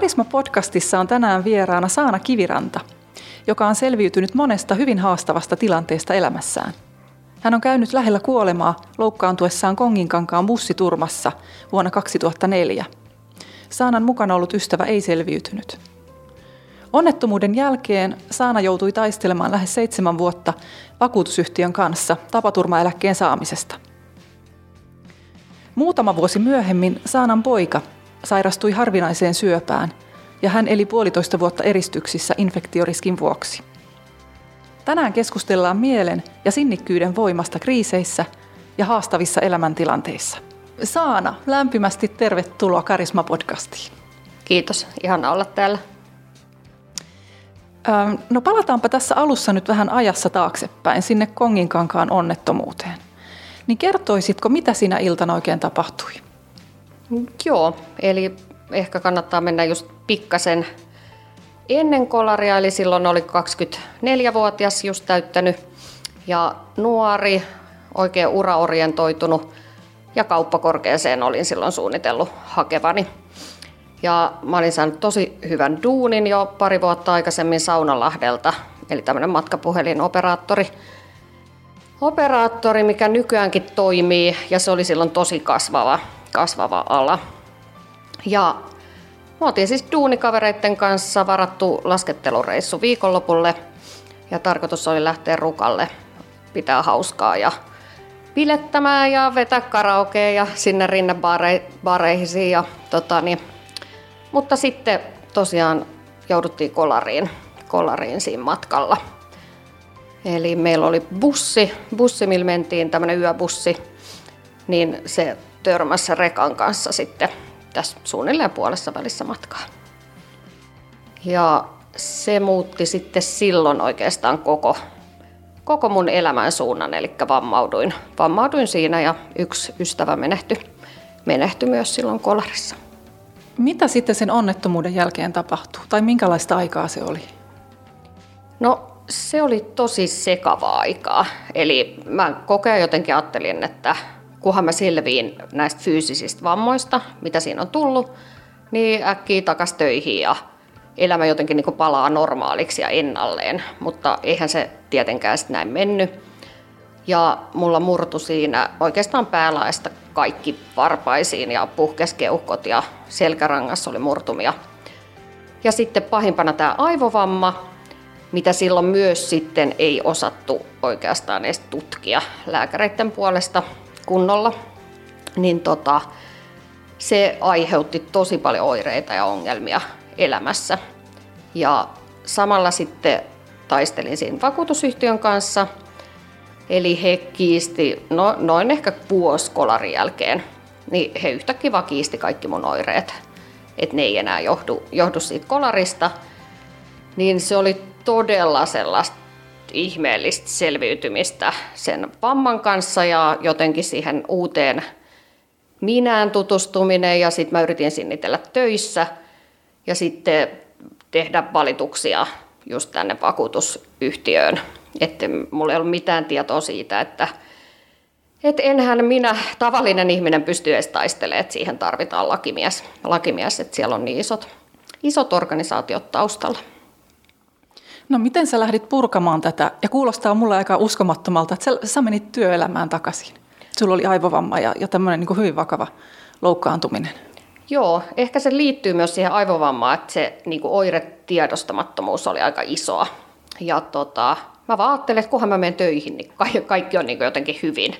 Karisma-podcastissa on tänään vieraana Saana Kiviranta, joka on selviytynyt monesta hyvin haastavasta tilanteesta elämässään. Hän on käynyt lähellä kuolemaa loukkaantuessaan Konginkankaan bussiturmassa vuonna 2004. Saanan mukana ollut ystävä ei selviytynyt. Onnettomuuden jälkeen Saana joutui taistelemaan lähes seitsemän vuotta vakuutusyhtiön kanssa tapaturmaeläkkeen saamisesta. Muutama vuosi myöhemmin Saanan poika sairastui harvinaiseen syöpään ja hän eli puolitoista vuotta eristyksissä infektioriskin vuoksi. Tänään keskustellaan mielen ja sinnikkyyden voimasta kriiseissä ja haastavissa elämäntilanteissa. Saana, lämpimästi tervetuloa Karisma-podcastiin. Kiitos, ihana olla täällä. No palataanpa tässä alussa nyt vähän ajassa taaksepäin sinne Konginkankaan onnettomuuteen. Niin kertoisitko, mitä siinä iltana oikein tapahtui? Joo, eli ehkä kannattaa mennä just pikkasen ennen kolaria, eli silloin oli 24-vuotias just täyttänyt ja nuori, oikein uraorientoitunut ja kauppakorkeeseen olin silloin suunnitellut hakevani. Ja mä olin saanut tosi hyvän duunin jo pari vuotta aikaisemmin Saunalahdelta, eli tämmöinen matkapuhelinoperaattori. Operaattori, mikä nykyäänkin toimii, ja se oli silloin tosi kasvava, kasvava ala. Ja me oltiin siis duunikavereiden kanssa varattu laskettelureissu viikonlopulle, ja tarkoitus oli lähteä rukalle pitää hauskaa ja pilettämään ja vetää karaokea ja sinne rinnebareihin. Ja, tota, niin, mutta sitten tosiaan jouduttiin kolariin, kolariin siinä matkalla. Eli meillä oli bussi, bussi millä mentiin, tämmöinen yöbussi, niin se törmässä rekan kanssa sitten tässä suunnilleen puolessa välissä matkaa. Ja se muutti sitten silloin oikeastaan koko, koko mun elämän suunnan, eli vammauduin. Vammauduin siinä ja yksi ystävä menehtyi, menehtyi myös silloin kolarissa. Mitä sitten sen onnettomuuden jälkeen tapahtui, tai minkälaista aikaa se oli? No se oli tosi sekavaa aikaa. Eli mä koko ajan jotenkin ajattelin, että kunhan mä selviin näistä fyysisistä vammoista, mitä siinä on tullut, niin äkkiä takas töihin ja elämä jotenkin niin palaa normaaliksi ja ennalleen. Mutta eihän se tietenkään sitten näin mennyt. Ja mulla murtu siinä oikeastaan päälaista kaikki varpaisiin ja puhkeskeuhkot ja selkärangassa oli murtumia. Ja sitten pahimpana tämä aivovamma, mitä silloin myös sitten ei osattu oikeastaan edes tutkia lääkäreiden puolesta kunnolla, niin tota, se aiheutti tosi paljon oireita ja ongelmia elämässä. Ja samalla sitten taistelin siinä vakuutusyhtiön kanssa, eli he kiisti no, noin ehkä vuosi jälkeen, niin he yhtäkkiä vaan kiisti kaikki mun oireet, että ne ei enää johdu, johdu siitä kolarista. Niin se oli todella sellaista ihmeellistä selviytymistä sen vamman kanssa ja jotenkin siihen uuteen minään tutustuminen ja sitten mä yritin sinnitellä töissä ja sitten tehdä valituksia just tänne vakuutusyhtiöön. Että mulla ei ollut mitään tietoa siitä, että et enhän minä, tavallinen ihminen, pysty edes taistelemaan, että siihen tarvitaan lakimies. Lakimies, että siellä on niin isot, isot organisaatiot taustalla. No miten sä lähdit purkamaan tätä? Ja kuulostaa mulle aika uskomattomalta, että sä, sä menit työelämään takaisin. Sulla oli aivovamma ja, ja tämmöinen niin hyvin vakava loukkaantuminen. Joo, ehkä se liittyy myös siihen aivovammaan, että se niin kuin oiretiedostamattomuus oli aika isoa. Ja tota, mä vaan ajattelin, että kunhan mä menen töihin, niin kaikki on niin kuin jotenkin hyvin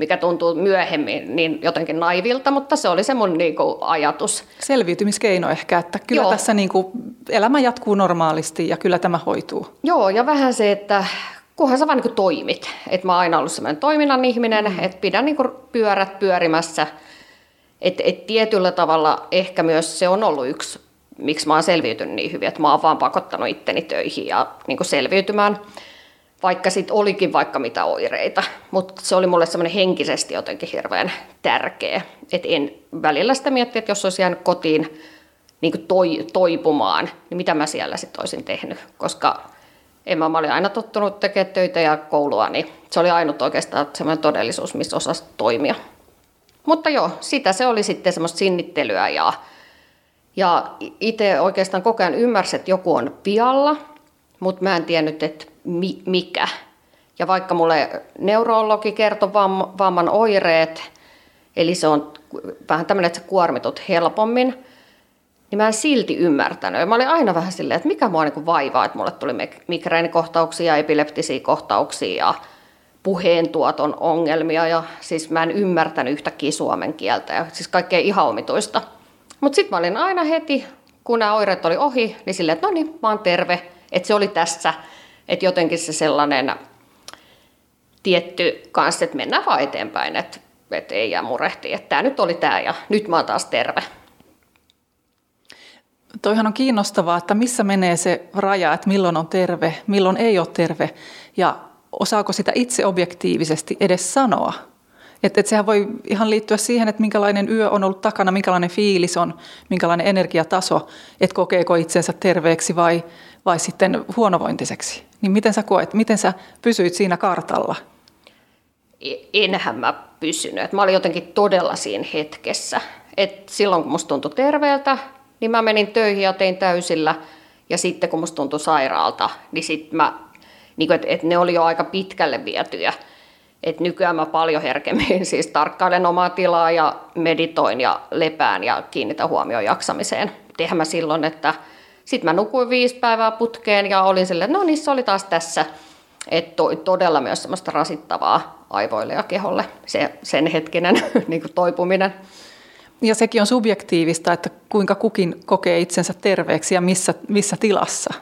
mikä tuntuu myöhemmin niin jotenkin naivilta, mutta se oli se mun niin kuin, ajatus. Selviytymiskeino ehkä, että kyllä Joo. tässä niin kuin, elämä jatkuu normaalisti ja kyllä tämä hoituu. Joo, ja vähän se, että kunhan sä vaan niin kuin, toimit. Että mä oon aina ollut sellainen toiminnan ihminen, mm. että pidän niin kuin, pyörät pyörimässä. Että et tietyllä tavalla ehkä myös se on ollut yksi, miksi mä oon selviytynyt niin hyvin, että mä oon vaan pakottanut itteni töihin ja niin kuin, selviytymään vaikka sitten olikin vaikka mitä oireita. Mutta se oli mulle semmoinen henkisesti jotenkin hirveän tärkeä. Että en välillä sitä miettiä, että jos olisi jäänyt kotiin niin toi, toipumaan, niin mitä mä siellä sitten olisin tehnyt. Koska en mä, mä olin aina tottunut tekemään töitä ja koulua, niin se oli ainut oikeastaan semmoinen todellisuus, missä osasi toimia. Mutta joo, sitä se oli sitten semmoista sinnittelyä ja Ja itse oikeastaan koko ajan ymmärsin, että joku on pialla, mutta mä en tiennyt, että mi- mikä. Ja vaikka mulle neurologi kertoi vamman oireet, eli se on vähän tämmöinen, että sä kuormitut helpommin, niin mä en silti ymmärtänyt. Mä olin aina vähän silleen, että mikä mua niin vaivaa, että mulle tuli migreenikohtauksia, epileptisiä kohtauksia ja puheentuoton ongelmia. Ja siis mä en ymmärtänyt yhtäkkiä suomen kieltä ja siis kaikkea ihan omituista. Mutta sitten mä olin aina heti, kun nämä oireet oli ohi, niin silleen, että no niin, mä oon terve. Että se oli tässä, että jotenkin se sellainen tietty kanssa, että mennään vaan eteenpäin, että, että ei jää murehtia, että tämä nyt oli tämä ja nyt mä oon taas terve. Toihan on kiinnostavaa, että missä menee se raja, että milloin on terve, milloin ei ole terve ja osaako sitä itse objektiivisesti edes sanoa. Että et sehän voi ihan liittyä siihen, että minkälainen yö on ollut takana, minkälainen fiilis on, minkälainen energiataso, että kokeeko itsensä terveeksi vai, vai sitten huonovointiseksi. Niin miten sä koet, miten sä pysyit siinä kartalla? Enhän mä pysynyt. Mä olin jotenkin todella siinä hetkessä. Et silloin kun musta tuntui terveeltä, niin mä menin töihin ja tein täysillä. Ja sitten kun musta tuntui sairaalta, niin sitten mä, niin että et ne oli jo aika pitkälle vietyjä. Et nykyään mä paljon herkemmin siis tarkkailen omaa tilaa ja meditoin ja lepään ja kiinnitän huomioon jaksamiseen. Tehän mä silloin, että sitten mä nukuin viisi päivää putkeen ja olin silleen, että no niin, se oli taas tässä. Että todella myös semmoista rasittavaa aivoille ja keholle se, sen hetkinen niin toipuminen. Ja sekin on subjektiivista, että kuinka kukin kokee itsensä terveeksi ja missä, missä tilassa.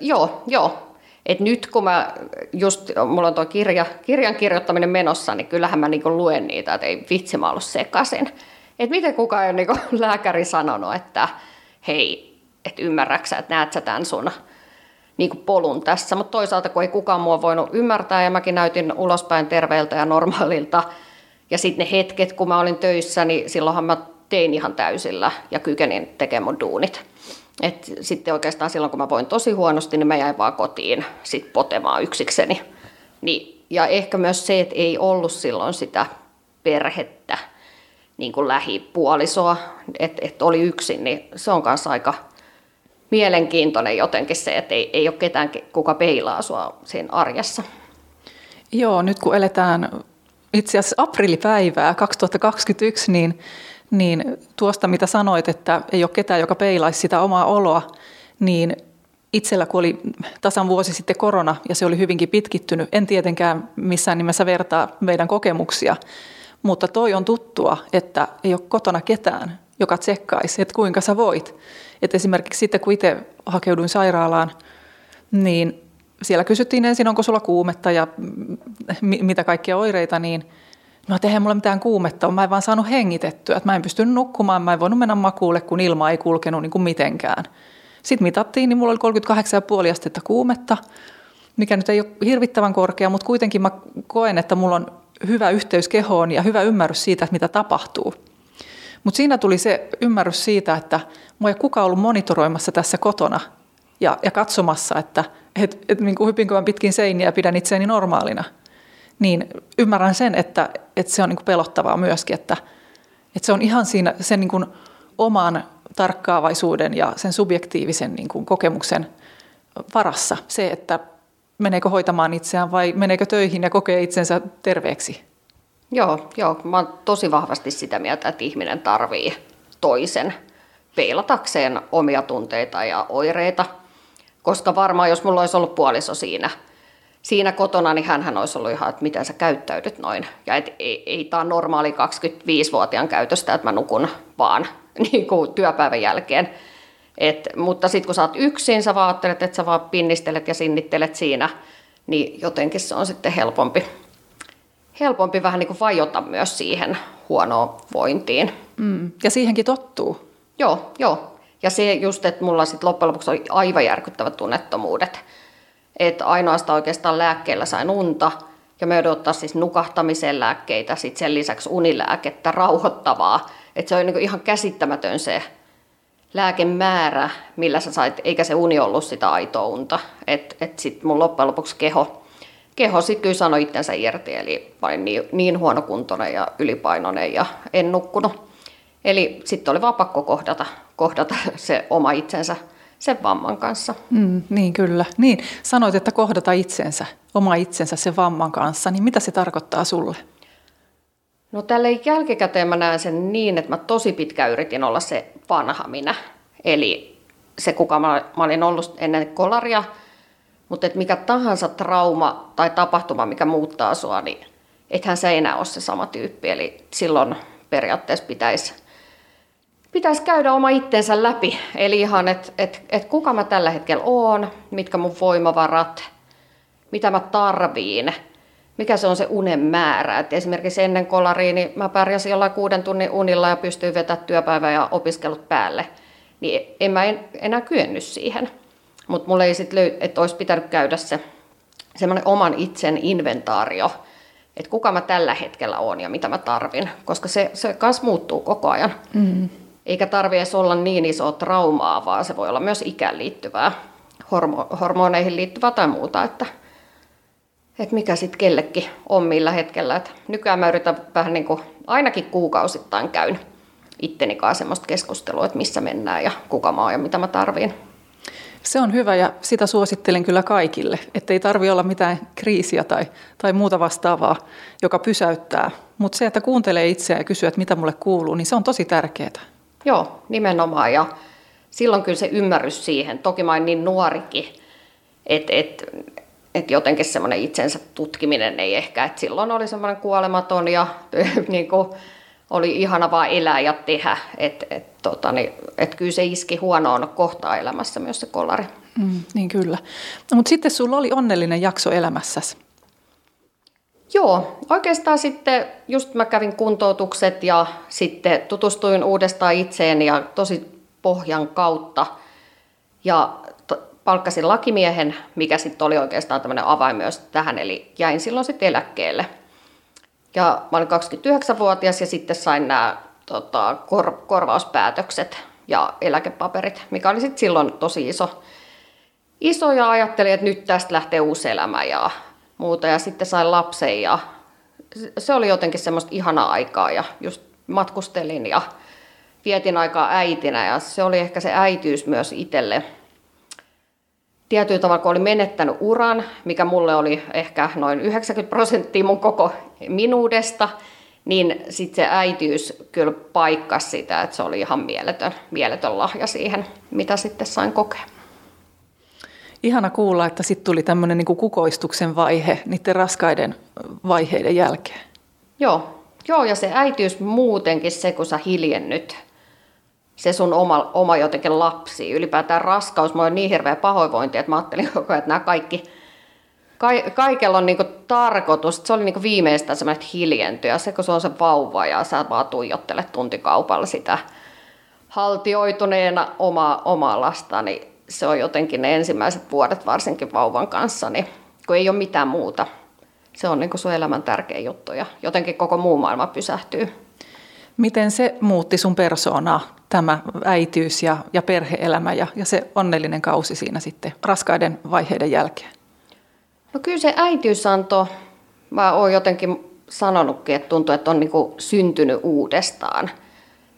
Joo, joo. Et nyt kun mä just, mulla on tuo kirja, kirjan kirjoittaminen menossa, niin kyllähän mä niinku luen niitä, että ei vitsi mä ollut sekaisin. Että miten kukaan ei ole niinku lääkäri sanonut, että hei, että ymmärräksä, että näet sä tämän sun niin kuin polun tässä, mutta toisaalta kun ei kukaan mua voinut ymmärtää ja mäkin näytin ulospäin terveeltä ja normaalilta, ja sitten ne hetket, kun mä olin töissä, niin silloinhan mä tein ihan täysillä ja kykenin tekemään mun duunit. Et sitten oikeastaan silloin, kun mä voin tosi huonosti, niin mä jäin vaan kotiin sit potemaan yksikseni. Niin, ja ehkä myös se, että ei ollut silloin sitä perhettä, niin kuin lähipuolisoa, että et oli yksin, niin se on kanssa aika mielenkiintoinen jotenkin se, että ei, ei ole ketään, kuka peilaa sua siinä arjessa. Joo, nyt kun eletään itse asiassa aprillipäivää 2021, niin, niin tuosta mitä sanoit, että ei ole ketään, joka peilaisi sitä omaa oloa, niin itsellä kun oli tasan vuosi sitten korona ja se oli hyvinkin pitkittynyt, en tietenkään missään nimessä vertaa meidän kokemuksia, mutta toi on tuttua, että ei ole kotona ketään, joka tsekkaisi, että kuinka sä voit. Et esimerkiksi sitten kun itse hakeuduin sairaalaan, niin siellä kysyttiin ensin, onko sulla kuumetta ja mitä kaikkia oireita, niin no että eihän mulla mitään kuumetta mä en vaan saanut hengitettyä, että mä en pystynyt nukkumaan, mä en voinut mennä makuulle, kun ilma ei kulkenut niin kuin mitenkään. Sitten mitattiin, niin mulla oli 38,5 astetta kuumetta, mikä nyt ei ole hirvittävän korkea, mutta kuitenkin mä koen, että mulla on hyvä yhteys kehoon ja hyvä ymmärrys siitä, että mitä tapahtuu. Mutta siinä tuli se ymmärrys siitä, että mua ei kukaan ollut monitoroimassa tässä kotona ja, ja katsomassa, että et, et, niin kuin hypinkö pitkin seiniä ja pidän itseäni normaalina. Niin ymmärrän sen, että, että se on niin kuin pelottavaa myöskin, että, että se on ihan siinä sen niin kuin oman tarkkaavaisuuden ja sen subjektiivisen niin kuin kokemuksen varassa se, että meneekö hoitamaan itseään vai meneekö töihin ja kokee itsensä terveeksi. Joo, joo, mä oon tosi vahvasti sitä mieltä, että ihminen tarvii toisen peilatakseen omia tunteita ja oireita. Koska varmaan jos mulla olisi ollut puoliso siinä, siinä kotona, niin hän olisi ollut ihan, että miten sä käyttäydyt noin. Ja et, ei, ei tämä normaali 25-vuotiaan käytöstä, että mä nukun vaan niin kuin työpäivän jälkeen. Et, mutta sitten kun sä oot yksin, sä vaan että sä vaan pinnistelet ja sinnittelet siinä, niin jotenkin se on sitten helpompi helpompi vähän niin kuin vajota myös siihen huonoon vointiin. Mm. Ja siihenkin tottuu. Joo, joo. Ja se just, että mulla sitten loppujen lopuksi oli aivan järkyttävät tunnettomuudet. Että ainoastaan oikeastaan lääkkeellä sain unta ja me odottaa siis nukahtamisen lääkkeitä, sitten sen lisäksi unilääkettä, rauhoittavaa. Että se oli niinku ihan käsittämätön se lääkemäärä, millä sä sait, eikä se uni ollut sitä aitoa unta. Että et sitten mun loppujen lopuksi keho keho sitten kyllä sanoi itsensä irti, eli olin niin, niin huonokuntoinen ja ylipainoinen ja en nukkunut. Eli sitten oli vaan pakko kohdata, kohdata se oma itsensä sen vamman kanssa. Mm, niin kyllä. Niin, sanoit, että kohdata itsensä, oma itsensä sen vamman kanssa, niin mitä se tarkoittaa sulle? No tälle jälkikäteen mä näen sen niin, että mä tosi pitkään yritin olla se vanha minä. Eli se, kuka mä, mä olin ollut ennen kolaria, mutta että mikä tahansa trauma tai tapahtuma, mikä muuttaa sua, niin ethän se enää ole se sama tyyppi. Eli silloin periaatteessa pitäisi pitäisi käydä oma itsensä läpi. Eli ihan, että et, et kuka mä tällä hetkellä oon, mitkä mun voimavarat, mitä mä tarviin, mikä se on se unen määrä. Et esimerkiksi ennen kolariin niin mä pärjäsin jollain kuuden tunnin unilla ja pystyin vetämään työpäivä ja opiskelut päälle. Niin en mä en, enää kyennyt siihen. Mutta mulle ei sitten löy- että olisi pitänyt käydä se semmoinen oman itsen inventaario, että kuka mä tällä hetkellä on ja mitä mä tarvin, koska se, se kanssa muuttuu koko ajan. Mm. Eikä tarvi edes olla niin iso traumaa, vaan se voi olla myös ikään liittyvää, hormo- hormoneihin liittyvää tai muuta, että, että mikä sitten kellekin on millä hetkellä. Et nykyään mä yritän vähän niin kuin, ainakin kuukausittain käyn itteni kanssa semmoista keskustelua, että missä mennään ja kuka mä oon ja mitä mä tarviin. Se on hyvä ja sitä suosittelen kyllä kaikille, että ei tarvi olla mitään kriisiä tai, tai muuta vastaavaa, joka pysäyttää. Mutta se, että kuuntelee itseään ja kysyy, että mitä mulle kuuluu, niin se on tosi tärkeää. Joo, nimenomaan. Ja silloin kyllä se ymmärrys siihen, toki mä niin nuorikin, että et, et jotenkin semmoinen itsensä tutkiminen ei ehkä, että silloin oli semmoinen kuolematon ja niin kuin, oli ihana vaan elää ja tehdä. Että et, tota, niin, et kyllä se iski huonoon kohtaa elämässä myös se kolari. Mm, niin kyllä. No, mutta sitten sulla oli onnellinen jakso elämässäsi. Joo, oikeastaan sitten just mä kävin kuntoutukset ja sitten tutustuin uudestaan itseen ja tosi pohjan kautta. Ja palkkasin lakimiehen, mikä sitten oli oikeastaan tämmöinen avain myös tähän, eli jäin silloin sitten eläkkeelle. Ja mä olin 29-vuotias ja sitten sain nämä tota, kor- korvauspäätökset ja eläkepaperit, mikä oli sitten silloin tosi iso. Iso ja ajattelin, että nyt tästä lähtee uusi elämä ja muuta. Ja sitten sain lapsen ja se oli jotenkin semmoista ihanaa aikaa ja just matkustelin ja vietin aikaa äitinä ja se oli ehkä se äityys myös itselle. Tietyllä tavalla, kun oli menettänyt uran, mikä mulle oli ehkä noin 90 prosenttia mun koko minuudesta, niin sitten se äityys kyllä paikkasi sitä, että se oli ihan mieletön, mieletön lahja siihen, mitä sitten sain kokea. Ihana kuulla, että sitten tuli tämmöinen niin kukoistuksen vaihe niiden raskaiden vaiheiden jälkeen. Joo, Joo ja se äitiys muutenkin se, kun sä hiljennyt se sun oma, oma jotenkin lapsi, ylipäätään raskaus, mä niin hirveä pahoinvointi, että mä ajattelin koko ajan, että nämä kaikki, ka, kaikella on niinku tarkoitus. Se oli niinku viimeistään semmoinen hiljentyä. Se, kun se on se vauva ja sä vaan tuijottelet tuntikaupalla sitä haltioituneena oma, omaa lasta, niin se on jotenkin ne ensimmäiset vuodet varsinkin vauvan kanssa, niin kun ei ole mitään muuta. Se on niin sun elämän tärkein juttu ja jotenkin koko muu maailma pysähtyy. Miten se muutti sun persoonaa, tämä äitiys ja, ja perheelämä ja, ja se onnellinen kausi siinä sitten raskaiden vaiheiden jälkeen? No kyllä se äitiys antoi, mä oon jotenkin sanonutkin, että tuntuu, että on niin syntynyt uudestaan.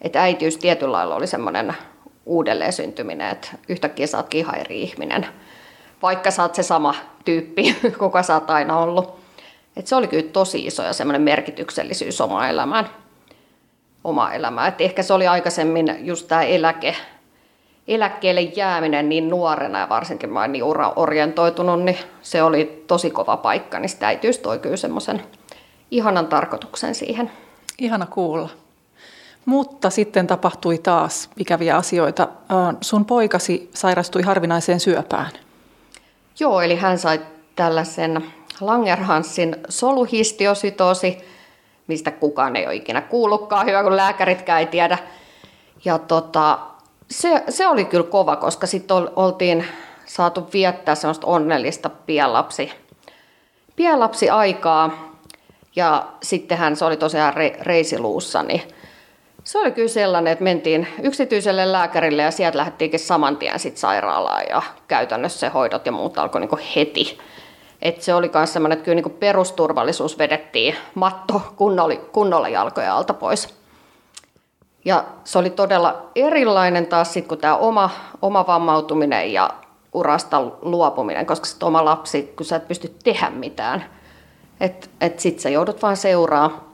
Että äitiys tietyllä lailla oli semmoinen uudelleen syntyminen, että yhtäkkiä sä ootkin ihan eri ihminen, vaikka sä oot se sama tyyppi, kuka sä oot aina ollut. Et se oli kyllä tosi iso ja semmoinen merkityksellisyys oma elämään. Oma elämään. Et ehkä se oli aikaisemmin just tämä eläke, eläkkeelle jääminen niin nuorena ja varsinkin mä niin ura-orientoitunut, niin se oli tosi kova paikka, niin sitä äitiys toi kyllä semmoisen ihanan tarkoituksen siihen. Ihana kuulla. Mutta sitten tapahtui taas ikäviä asioita. Sun poikasi sairastui harvinaiseen syöpään. Joo, eli hän sai tällaisen Langerhansin soluhistiosytoosi, mistä kukaan ei ole ikinä kuullutkaan, hyvä kun lääkäritkään ei tiedä. Ja tota, se, se oli kyllä kova, koska sitten oltiin saatu viettää semmoista onnellista pienlapsi, aikaa. Ja sittenhän se oli tosiaan re, reisiluussa, niin se oli kyllä sellainen, että mentiin yksityiselle lääkärille ja sieltä lähdettiinkin saman tien sit sairaalaan ja käytännössä hoidot ja muut alkoi niin heti. Et se oli myös sellainen, että kyllä niin perusturvallisuus vedettiin matto kunnolla, kunnolla jalkoja alta pois. Ja se oli todella erilainen taas sitten kuin tämä oma, oma vammautuminen ja urasta luopuminen, koska se oma lapsi, kun sä et pysty tehdä mitään. Että et sit sä joudut vaan seuraa,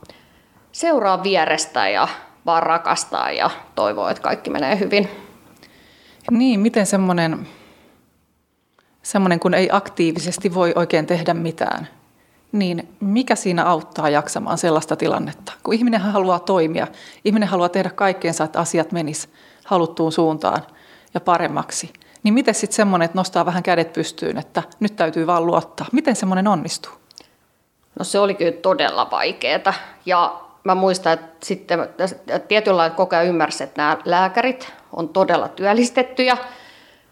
seuraa vierestä ja vaan rakastaa ja toivoa, että kaikki menee hyvin. Niin, miten semmoinen, semmoinen kun ei aktiivisesti voi oikein tehdä mitään, niin mikä siinä auttaa jaksamaan sellaista tilannetta? Kun ihminen haluaa toimia, ihminen haluaa tehdä kaikkeensa, että asiat menis haluttuun suuntaan ja paremmaksi. Niin miten sitten semmoinen, että nostaa vähän kädet pystyyn, että nyt täytyy vaan luottaa? Miten semmoinen onnistuu? No se oli kyllä todella vaikeaa. Ja mä muistan, että sitten tietyllä lailla koko ajan ymmärsi, että nämä lääkärit on todella työllistettyjä,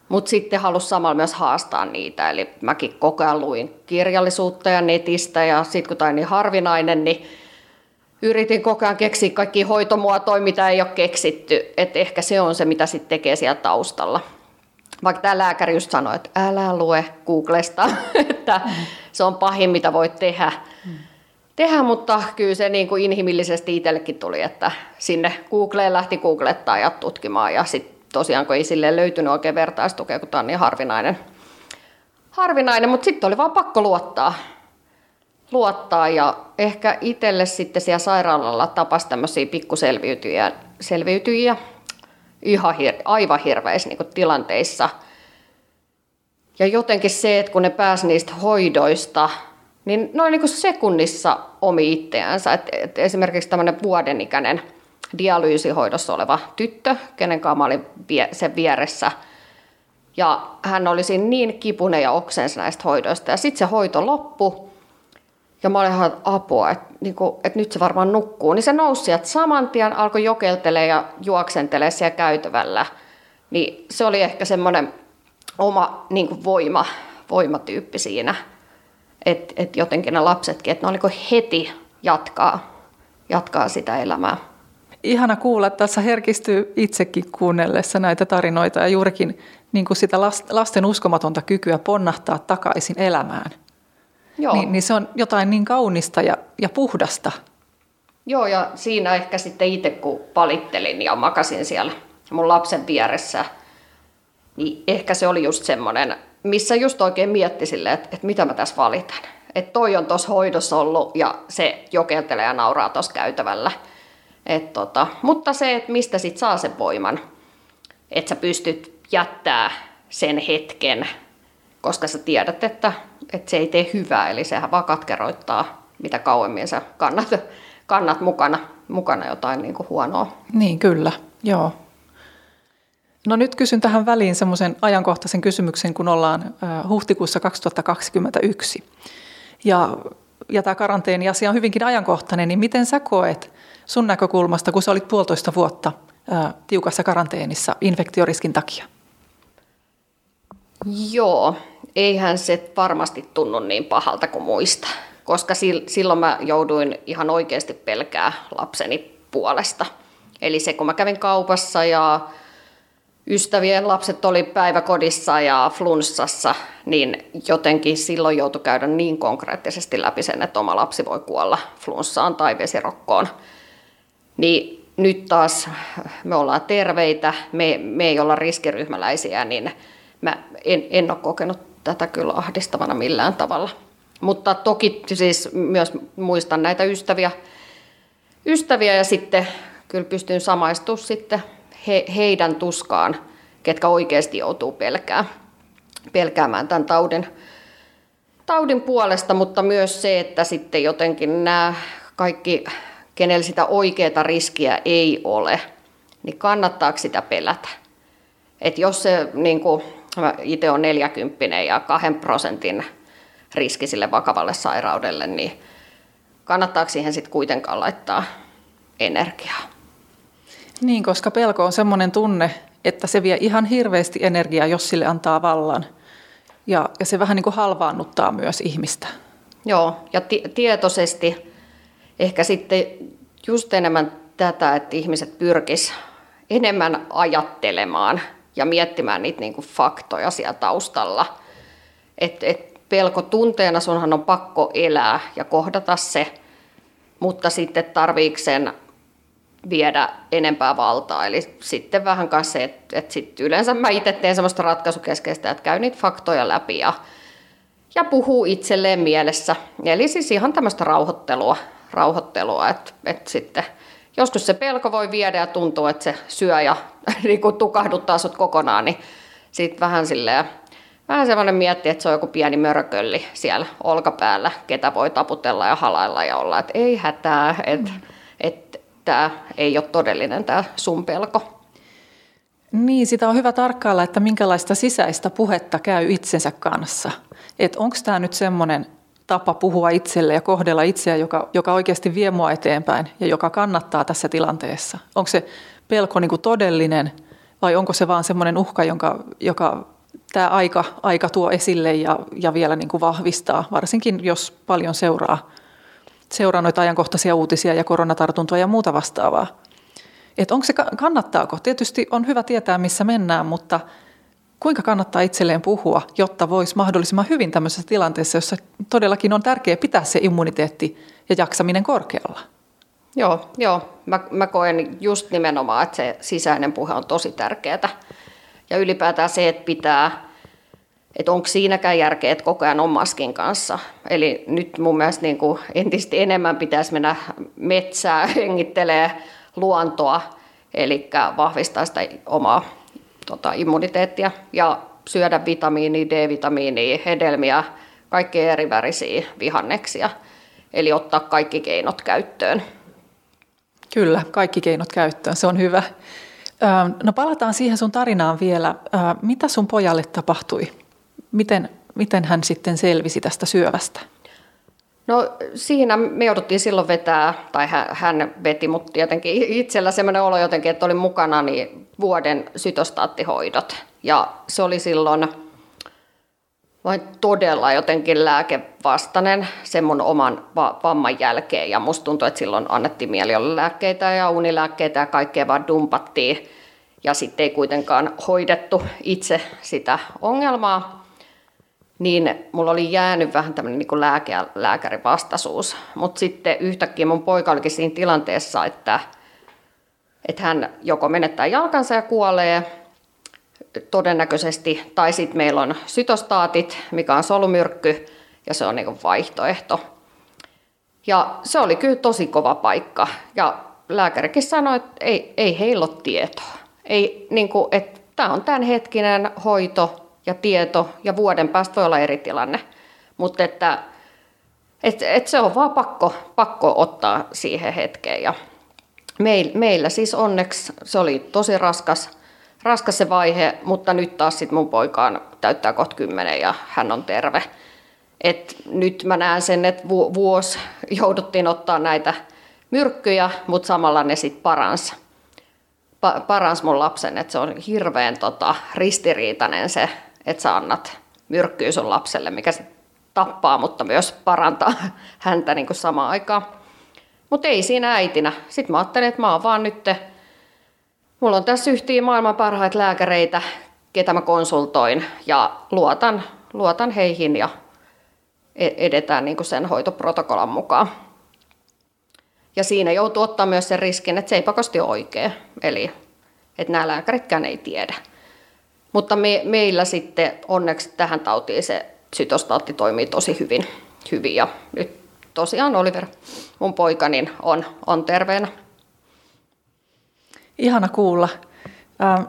mutta sitten halusi samalla myös haastaa niitä. Eli mäkin koko ajan luin kirjallisuutta ja netistä ja sitten kun tämä niin harvinainen, niin yritin koko ajan keksiä kaikki hoitomuotoja, mitä ei ole keksitty. Että ehkä se on se, mitä sitten tekee siellä taustalla. Vaikka tämä lääkäri just sanoi, että älä lue Googlesta, että se on pahin, mitä voit tehdä. tehdä mutta kyllä se niin kuin inhimillisesti itsellekin tuli, että sinne Googleen lähti googlettaa ja tutkimaan. Ja sitten tosiaan, kun ei sille löytynyt oikein vertaistukea, kun tämä on niin harvinainen. Harvinainen, mutta sitten oli vaan pakko luottaa. Luottaa ja ehkä itselle sitten siellä sairaalalla tapasi tämmöisiä pikkuselviytyjiä, selviytyjiä, ihan hir- aivan hirveissä niin tilanteissa. Ja jotenkin se, että kun ne pääsi niistä hoidoista, niin noin niin sekunnissa omi itseänsä. Et, et esimerkiksi tämmöinen vuodenikäinen dialyysihoidossa oleva tyttö, kenen kanssa olin sen vieressä. Ja hän oli siinä niin kipunen ja oksensa näistä hoidoista. Ja sitten se hoito loppui. Ja mä olin ihan apua, että, niin kuin, että nyt se varmaan nukkuu. Niin se nousi sieltä saman tien, alkoi jokeltelemaan ja juoksentelemaan siellä käytävällä. Niin se oli ehkä semmoinen oma niin kuin voima, voimatyyppi siinä. Että et jotenkin ne lapsetkin, että ne on heti jatkaa, jatkaa sitä elämää. Ihana kuulla, että tässä herkistyy itsekin kuunnellessa näitä tarinoita ja juurikin niin kuin sitä lasten uskomatonta kykyä ponnahtaa takaisin elämään. Joo. Niin, niin se on jotain niin kaunista ja, ja puhdasta. Joo, ja siinä ehkä sitten itse kun valittelin ja makasin siellä mun lapsen vieressä, niin ehkä se oli just semmoinen, missä just oikein mietti sille, että, että mitä mä tässä valitan. Että toi on tuossa hoidossa ollut ja se jokeltelee ja nauraa tuossa käytävällä. Et tota, mutta se, että mistä sit saa sen voiman, että sä pystyt jättää sen hetken, koska sä tiedät, että, että se ei tee hyvää, eli sehän vaan katkeroittaa, mitä kauemmin sä kannat, kannat mukana, mukana jotain niin kuin huonoa. Niin, kyllä, joo. No nyt kysyn tähän väliin semmoisen ajankohtaisen kysymyksen, kun ollaan huhtikuussa 2021. Ja, ja tämä karanteeni-asia on hyvinkin ajankohtainen, niin miten sä koet sun näkökulmasta, kun sä olit puolitoista vuotta ää, tiukassa karanteenissa infektioriskin takia? Joo, eihän se varmasti tunnu niin pahalta kuin muista, koska silloin mä jouduin ihan oikeasti pelkää lapseni puolesta. Eli se, kun mä kävin kaupassa ja ystävien lapset oli päiväkodissa ja flunssassa, niin jotenkin silloin joutui käydä niin konkreettisesti läpi sen, että oma lapsi voi kuolla flunssaan tai vesirokkoon. Niin nyt taas me ollaan terveitä, me, me ei olla riskiryhmäläisiä, niin mä en, en ole kokenut tätä kyllä ahdistavana millään tavalla. Mutta toki siis myös muistan näitä ystäviä, ystäviä ja sitten kyllä pystyn samaistumaan sitten he, heidän tuskaan, ketkä oikeasti joutuu pelkää, pelkäämään tämän taudin, taudin puolesta, mutta myös se, että sitten jotenkin nämä kaikki, kenellä sitä oikeaa riskiä ei ole, niin kannattaako sitä pelätä? Et jos se, niin kuin, itse on 40 ja 2 prosentin riski sille vakavalle sairaudelle, niin kannattaako siihen sitten kuitenkaan laittaa energiaa? Niin, koska pelko on semmoinen tunne, että se vie ihan hirveästi energiaa, jos sille antaa vallan. Ja, ja se vähän niin kuin halvaannuttaa myös ihmistä. Joo, ja t- tietoisesti ehkä sitten just enemmän tätä, että ihmiset pyrkis enemmän ajattelemaan ja miettimään niitä niin kuin faktoja siellä taustalla. Et, et pelko tunteena sunhan on pakko elää ja kohdata se, mutta sitten tarviiko sen viedä enempää valtaa. Eli sitten vähän kanssa se, että, että sit yleensä mä itse teen semmoista ratkaisukeskeistä, että käy niitä faktoja läpi ja, ja puhuu itselleen mielessä. Eli siis ihan tämmöistä rauhoittelua, rauhoittelua että, että sitten joskus se pelko voi viedä ja tuntuu, että se syö ja niin kuin tukahduttaa sut kokonaan, niin sitten vähän silleen, vähän semmoinen mietti, että se on joku pieni mörkölli siellä olkapäällä, ketä voi taputella ja halailla ja olla, että ei hätää, että mm. et, tämä ei ole todellinen tämä sun pelko. Niin, sitä on hyvä tarkkailla, että minkälaista sisäistä puhetta käy itsensä kanssa. Että onko tämä nyt semmoinen tapa puhua itselle ja kohdella itseä, joka, joka oikeasti vie mua eteenpäin ja joka kannattaa tässä tilanteessa? Onko se pelko niin kuin todellinen vai onko se vaan semmoinen uhka, jonka, joka tämä aika, aika tuo esille ja, ja vielä niin kuin vahvistaa, varsinkin jos paljon seuraa, seuraa noita ajankohtaisia uutisia ja koronatartuntoja ja muuta vastaavaa. Et onko se, kannattaako? Tietysti on hyvä tietää, missä mennään, mutta kuinka kannattaa itselleen puhua, jotta voisi mahdollisimman hyvin tämmöisessä tilanteessa, jossa todellakin on tärkeää pitää se immuniteetti ja jaksaminen korkealla? Joo, joo. Mä, mä koen just nimenomaan, että se sisäinen puhe on tosi tärkeää. Ja ylipäätään se, että pitää, että onko siinäkään järkeä, että koko ajan on maskin kanssa. Eli nyt mun mielestä niin kuin entistä enemmän pitäisi mennä metsää, hengittelee luontoa, eli vahvistaa sitä omaa tota, immuniteettia ja syödä vitamiinia, D-vitamiinia, hedelmiä, kaikkea eri värisiä vihanneksia. Eli ottaa kaikki keinot käyttöön. Kyllä, kaikki keinot käyttöön, se on hyvä. No palataan siihen sun tarinaan vielä. Mitä sun pojalle tapahtui? Miten, miten hän sitten selvisi tästä syövästä? No siinä me jouduttiin silloin vetää, tai hän veti, mutta tietenkin itsellä semmoinen olo jotenkin, että oli mukana niin vuoden sytostaattihoidot. Ja se oli silloin vain todella jotenkin lääkevastainen sen mun oman vamman jälkeen. Ja musta tuntui, että silloin annettiin lääkkeitä ja unilääkkeitä ja kaikkea vaan dumpattiin. Ja sitten ei kuitenkaan hoidettu itse sitä ongelmaa. Niin mulla oli jäänyt vähän tämmöinen niin lääke- lääkärivastaisuus. Mutta sitten yhtäkkiä mun poika olikin siinä tilanteessa, että, että hän joko menettää jalkansa ja kuolee, todennäköisesti, tai sitten meillä on sytostaatit, mikä on solumyrkky, ja se on niin vaihtoehto. Ja se oli kyllä tosi kova paikka. Ja lääkärikin sanoi, että ei, ei heillä ole tietoa. Ei, niin kuin, että tämä on tämänhetkinen hoito ja tieto, ja vuoden päästä voi olla eri tilanne. Mutta että, et, et se on vaan pakko, pakko ottaa siihen hetkeen. Ja meil, meillä siis onneksi se oli tosi raskas raskas se vaihe, mutta nyt taas sit mun poikaan täyttää kohta kymmenen ja hän on terve. Et nyt mä näen sen, että vuosi jouduttiin ottaa näitä myrkkyjä, mutta samalla ne sitten parans, pa- parans mun lapsen. Et se on hirveän tota, ristiriitainen se, että sä annat myrkkyä sun lapselle, mikä se tappaa, mutta myös parantaa häntä niin kuin samaan aikaan. Mutta ei siinä äitinä. Sitten mä ajattelin, että mä oon vaan nyt Mulla on tässä yhtiä maailman parhaita lääkäreitä, ketä mä konsultoin ja luotan, luotan heihin ja e-, edetään niin kuin sen hoitoprotokollan mukaan. Ja siinä joutuu ottaa myös sen riskin, että se ei pakosti ole oikea, eli että nämä lääkäritkään ei tiedä. Mutta me, meillä sitten onneksi tähän tautiin se sytostaatti toimii tosi hyvin, hyvin ja nyt tosiaan Oliver, mun poika, niin on, on terveenä. Ihana kuulla. Ähm,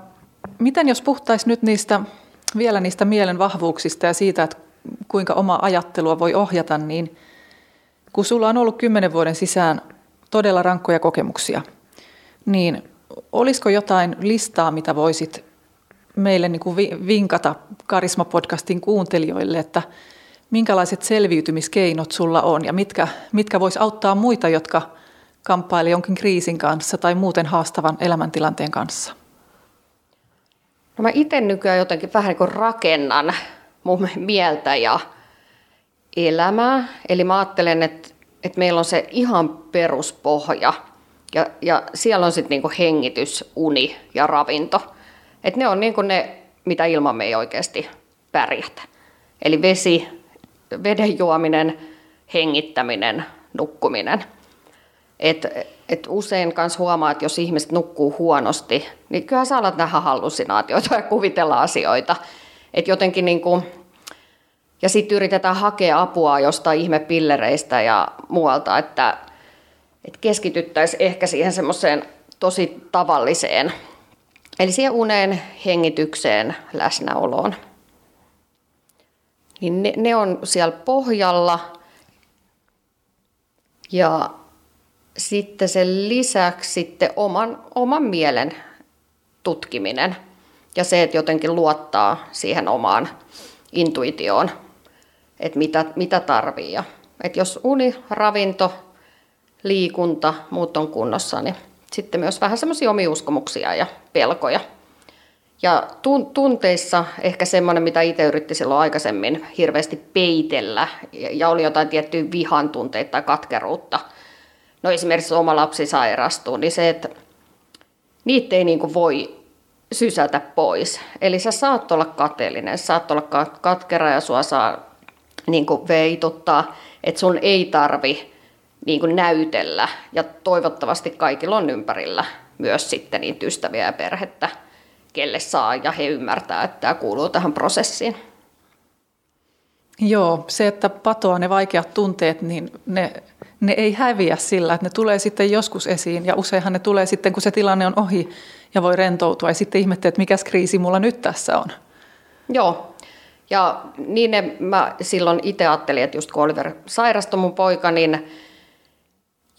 miten jos puhuttaisiin nyt niistä, vielä niistä mielen vahvuuksista ja siitä, että kuinka oma ajattelua voi ohjata, niin kun sulla on ollut kymmenen vuoden sisään todella rankkoja kokemuksia, niin olisiko jotain listaa, mitä voisit meille niin kuin vinkata Karisma-podcastin kuuntelijoille, että minkälaiset selviytymiskeinot sulla on ja mitkä, mitkä vois auttaa muita, jotka – kamppailee jonkin kriisin kanssa tai muuten haastavan elämäntilanteen kanssa? No mä itse nykyään jotenkin vähän niin kuin rakennan mun mieltä ja elämää. Eli mä ajattelen, että, että meillä on se ihan peruspohja ja, ja siellä on sitten niinku hengitys, uni ja ravinto. Että ne on niinku ne, mitä ilman me ei oikeasti pärjätä. Eli vesi, veden juominen, hengittäminen, nukkuminen – Et, et usein myös huomaa, että jos ihmiset nukkuu huonosti, niin kyllä sä alat nähdä hallusinaatioita ja kuvitella asioita. Et jotenkin niin kuin, ja sitten yritetään hakea apua jostain ihmepillereistä ja muualta, että, että keskityttäisiin ehkä siihen semmoiseen tosi tavalliseen, eli siihen uneen, hengitykseen, läsnäoloon. Niin ne, ne on siellä pohjalla. Ja sitten sen lisäksi sitten oman, oman mielen tutkiminen ja se, että jotenkin luottaa siihen omaan intuitioon, että mitä, mitä tarvii. Ja, että jos uni, ravinto, liikunta, muut on kunnossa, niin sitten myös vähän semmoisia omiuskomuksia ja pelkoja. Ja tunteissa ehkä semmoinen, mitä itse yritti silloin aikaisemmin hirveästi peitellä, ja oli jotain tiettyjä vihan tunteita tai katkeruutta. No esimerkiksi oma lapsi sairastuu, niin se, että niitä ei niin voi sysätä pois. Eli sä saat olla kateellinen, saat olla katkera ja sua saa niin kuin veituttaa, että sun ei tarvi niin kuin näytellä. Ja toivottavasti kaikilla on ympärillä myös sitten niitä ystäviä ja perhettä, kelle saa ja he ymmärtää, että tämä kuuluu tähän prosessiin. Joo, se, että patoa ne vaikeat tunteet, niin ne, ne ei häviä sillä, että ne tulee sitten joskus esiin. Ja useinhan ne tulee sitten, kun se tilanne on ohi ja voi rentoutua. Ja sitten ihmettelee, että mikä kriisi mulla nyt tässä on. Joo, ja niin ne, mä silloin itse ajattelin, että just kun Oliver sairastui mun poika, niin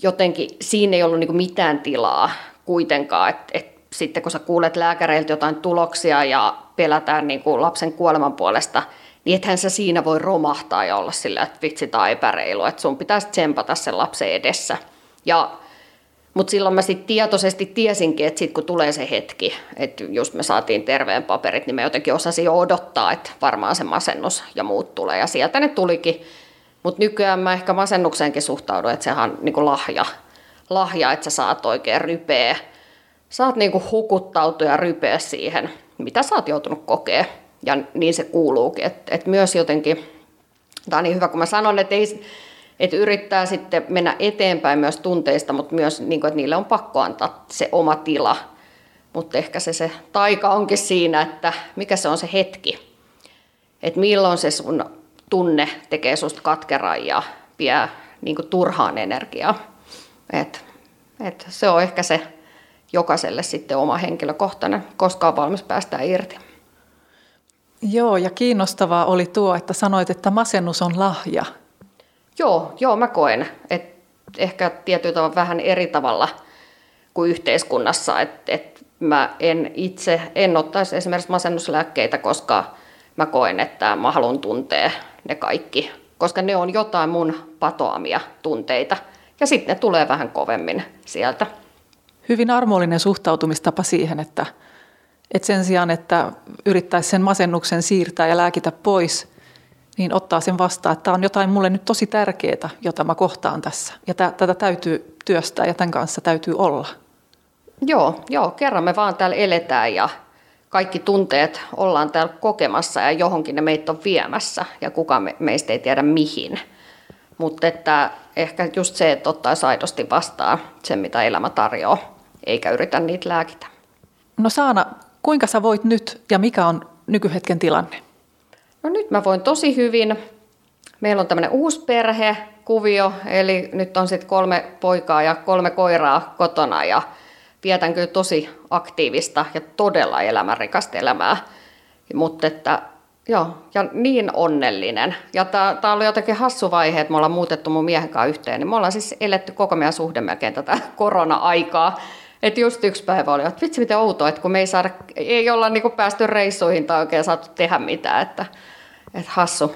jotenkin siinä ei ollut niin mitään tilaa kuitenkaan, että, että sitten kun sä kuulet lääkäreiltä jotain tuloksia ja pelätään niin kuin lapsen kuoleman puolesta, niin ethän sä siinä voi romahtaa ja olla sillä, että vitsi tai epäreilu, että sun pitäisi tsempata sen lapsen edessä. Ja mutta silloin mä sitten tietoisesti tiesinkin, että sitten kun tulee se hetki, että just me saatiin terveen paperit, niin mä jotenkin osasin jo odottaa, että varmaan se masennus ja muut tulee. Ja sieltä ne tulikin. Mutta nykyään mä ehkä masennukseenkin suhtaudun, että sehän on niinku lahja, lahja, että sä saat oikein rypeä. Saat niinku hukuttautua ja rypeä siihen, mitä sä oot joutunut kokea. Ja niin se kuuluukin. Että et myös jotenkin, tämä on niin hyvä kun mä sanon, että ei, että yrittää sitten mennä eteenpäin myös tunteista, mutta myös, niin että niille on pakko antaa se oma tila. Mutta ehkä se, se taika onkin siinä, että mikä se on se hetki. Että milloin se sun tunne tekee susta katkeran ja vie niin kuin, turhaan energiaa. Et, et se on ehkä se jokaiselle sitten oma henkilökohtainen, koska on valmis päästä irti. Joo, ja kiinnostavaa oli tuo, että sanoit, että masennus on lahja. Joo, joo mä koen, että ehkä tietyllä tavalla vähän eri tavalla kuin yhteiskunnassa, että et mä en itse, en ottaisi esimerkiksi masennuslääkkeitä, koska mä koen, että mä haluan tuntea ne kaikki, koska ne on jotain mun patoamia tunteita. Ja sitten ne tulee vähän kovemmin sieltä. Hyvin armollinen suhtautumistapa siihen, että, että sen sijaan, että yrittäisi sen masennuksen siirtää ja lääkitä pois – niin ottaa sen vastaan, että tämä on jotain mulle nyt tosi tärkeää, jota mä kohtaan tässä. Ja tätä täytyy työstää ja tämän kanssa täytyy olla. Joo, joo, kerran me vaan täällä eletään ja kaikki tunteet ollaan täällä kokemassa ja johonkin ne meitä on viemässä ja kukaan me, meistä ei tiedä mihin. Mutta että ehkä just se, että ottaisi aidosti vastaan sen, mitä elämä tarjoaa, eikä yritä niitä lääkitä. No Saana, kuinka sä voit nyt ja mikä on nykyhetken tilanne? No nyt mä voin tosi hyvin. Meillä on tämmöinen uusi perhe, kuvio, eli nyt on sitten kolme poikaa ja kolme koiraa kotona ja vietän kyllä tosi aktiivista ja todella elämänrikasta elämää. Mutta että Joo, ja niin onnellinen. Ja tämä oli jotenkin hassu vaihe, että me ollaan muutettu mun miehen kanssa yhteen. Niin me ollaan siis eletty koko meidän suhde melkein tätä korona-aikaa. Että just yksi päivä oli, että vitsi miten outoa, että kun me ei, saada, ei olla niinku päästy reissuihin tai oikein saatu tehdä mitään. Että, että hassu,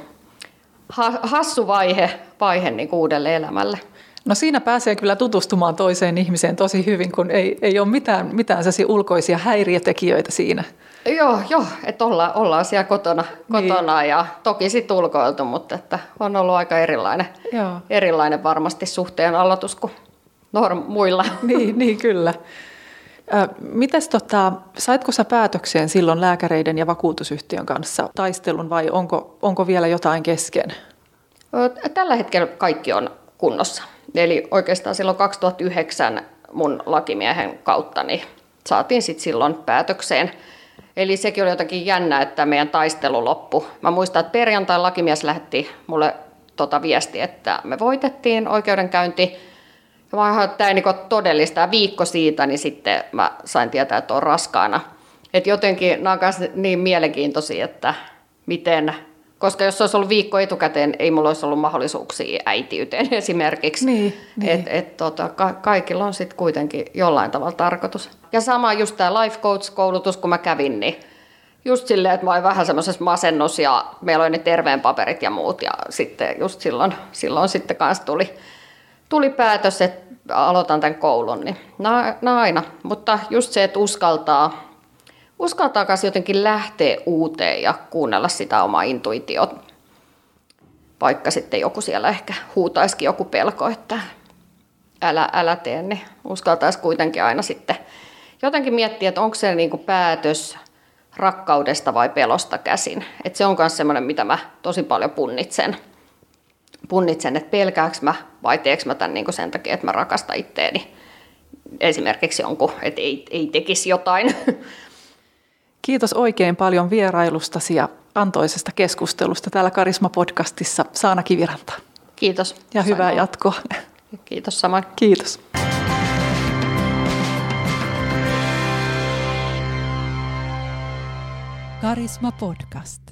ha, hassu vaihe, vaihe niin uudelle elämälle. No siinä pääsee kyllä tutustumaan toiseen ihmiseen tosi hyvin, kun ei, ei ole mitään, mitään ulkoisia häiriötekijöitä siinä. Joo, joo että olla, ollaan siellä kotona, kotona niin. ja toki sitten ulkoiltu, mutta että on ollut aika erilainen, joo. erilainen varmasti suhteen aloitus kuin norm, muilla. Niin, niin kyllä. Mites tota, saitko sä päätökseen silloin lääkäreiden ja vakuutusyhtiön kanssa taistelun vai onko, onko vielä jotain kesken? Tällä hetkellä kaikki on kunnossa. Eli oikeastaan silloin 2009 mun lakimiehen kautta niin saatiin sitten silloin päätökseen. Eli sekin oli jotenkin jännä, että meidän taistelu loppu. Mä muistan, että perjantai lakimies lähetti mulle tota viesti, että me voitettiin oikeudenkäynti. Ja mä ajattelin, että tämä ei niin todellista. viikko siitä, niin sitten mä sain tietää, että on raskaana. Et jotenkin nämä on niin mielenkiintoisia, että miten koska jos se olisi ollut viikko etukäteen, ei mulla olisi ollut mahdollisuuksia äitiyteen esimerkiksi. Niin, niin. Et, et, tota, ka- kaikilla on sitten kuitenkin jollain tavalla tarkoitus. Ja sama just tämä life coach-koulutus, kun mä kävin, niin just silleen, että mä olin vähän semmoisessa masennus ja meillä oli ne terveen paperit ja muut. Ja sitten just silloin, silloin sitten kanssa tuli, tuli päätös, että aloitan tämän koulun. Niin nämä aina. Mutta just se, että uskaltaa uskaltaa jotenkin lähteä uuteen ja kuunnella sitä omaa intuitiota. Vaikka sitten joku siellä ehkä huutaisikin joku pelko, että älä, älä tee, niin uskaltaisi kuitenkin aina sitten jotenkin miettiä, että onko se niinku päätös rakkaudesta vai pelosta käsin. Et se on myös semmoinen, mitä mä tosi paljon punnitsen. Punnitsen, että pelkääkö mä vai teekö mä tämän niinku sen takia, että mä rakastan itteeni. Esimerkiksi jonkun, että ei, ei tekisi jotain. Kiitos oikein paljon vierailustasi ja antoisesta keskustelusta täällä Karisma-podcastissa Saana Kiviranta. Kiitos. Ja hyvää Sain jatkoa. Kiitos samoin. Kiitos. Karisma Podcast.